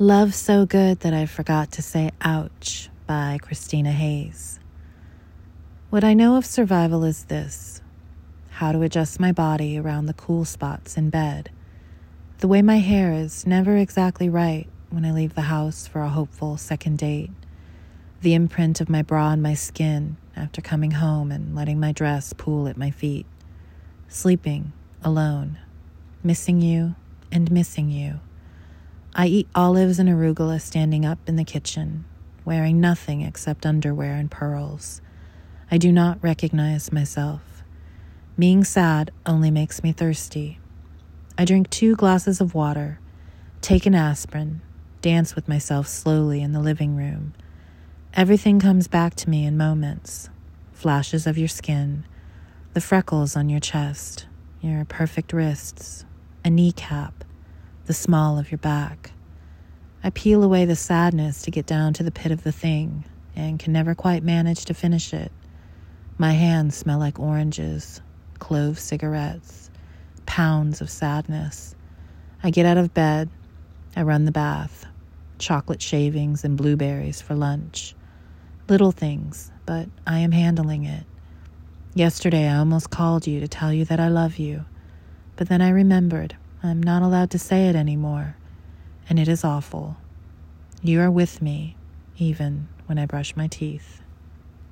Love So Good That I Forgot to Say Ouch by Kristina Hayes. What I know of survival is this how to adjust my body around the cool spots in bed. The way my hair is never exactly right when I leave the house for a hopeful second date. The imprint of my bra on my skin after coming home and letting my dress pool at my feet. Sleeping alone, missing you and missing you I eat olives and arugula standing up in the kitchen, wearing nothing except underwear and pearls. I do not recognize myself. Being sad only makes me thirsty. I drink two glasses of water, take an aspirin, dance with myself slowly in the living room. Everything comes back to me in moments flashes of your skin, the freckles on your chest, your perfect wrists, a kneecap, the small of your back. I peel away the sadness to get down to the pit of the thing and can never quite manage to finish it. My hands smell like oranges, clove cigarettes, pounds of sadness. I get out of bed, I run the bath, chocolate shavings and blueberries for lunch. Little things, but I am handling it. Yesterday I almost called you to tell you that I love you, but then I remembered I'm not allowed to say it anymore, and it is awful. You are with me, even when I brush my teeth.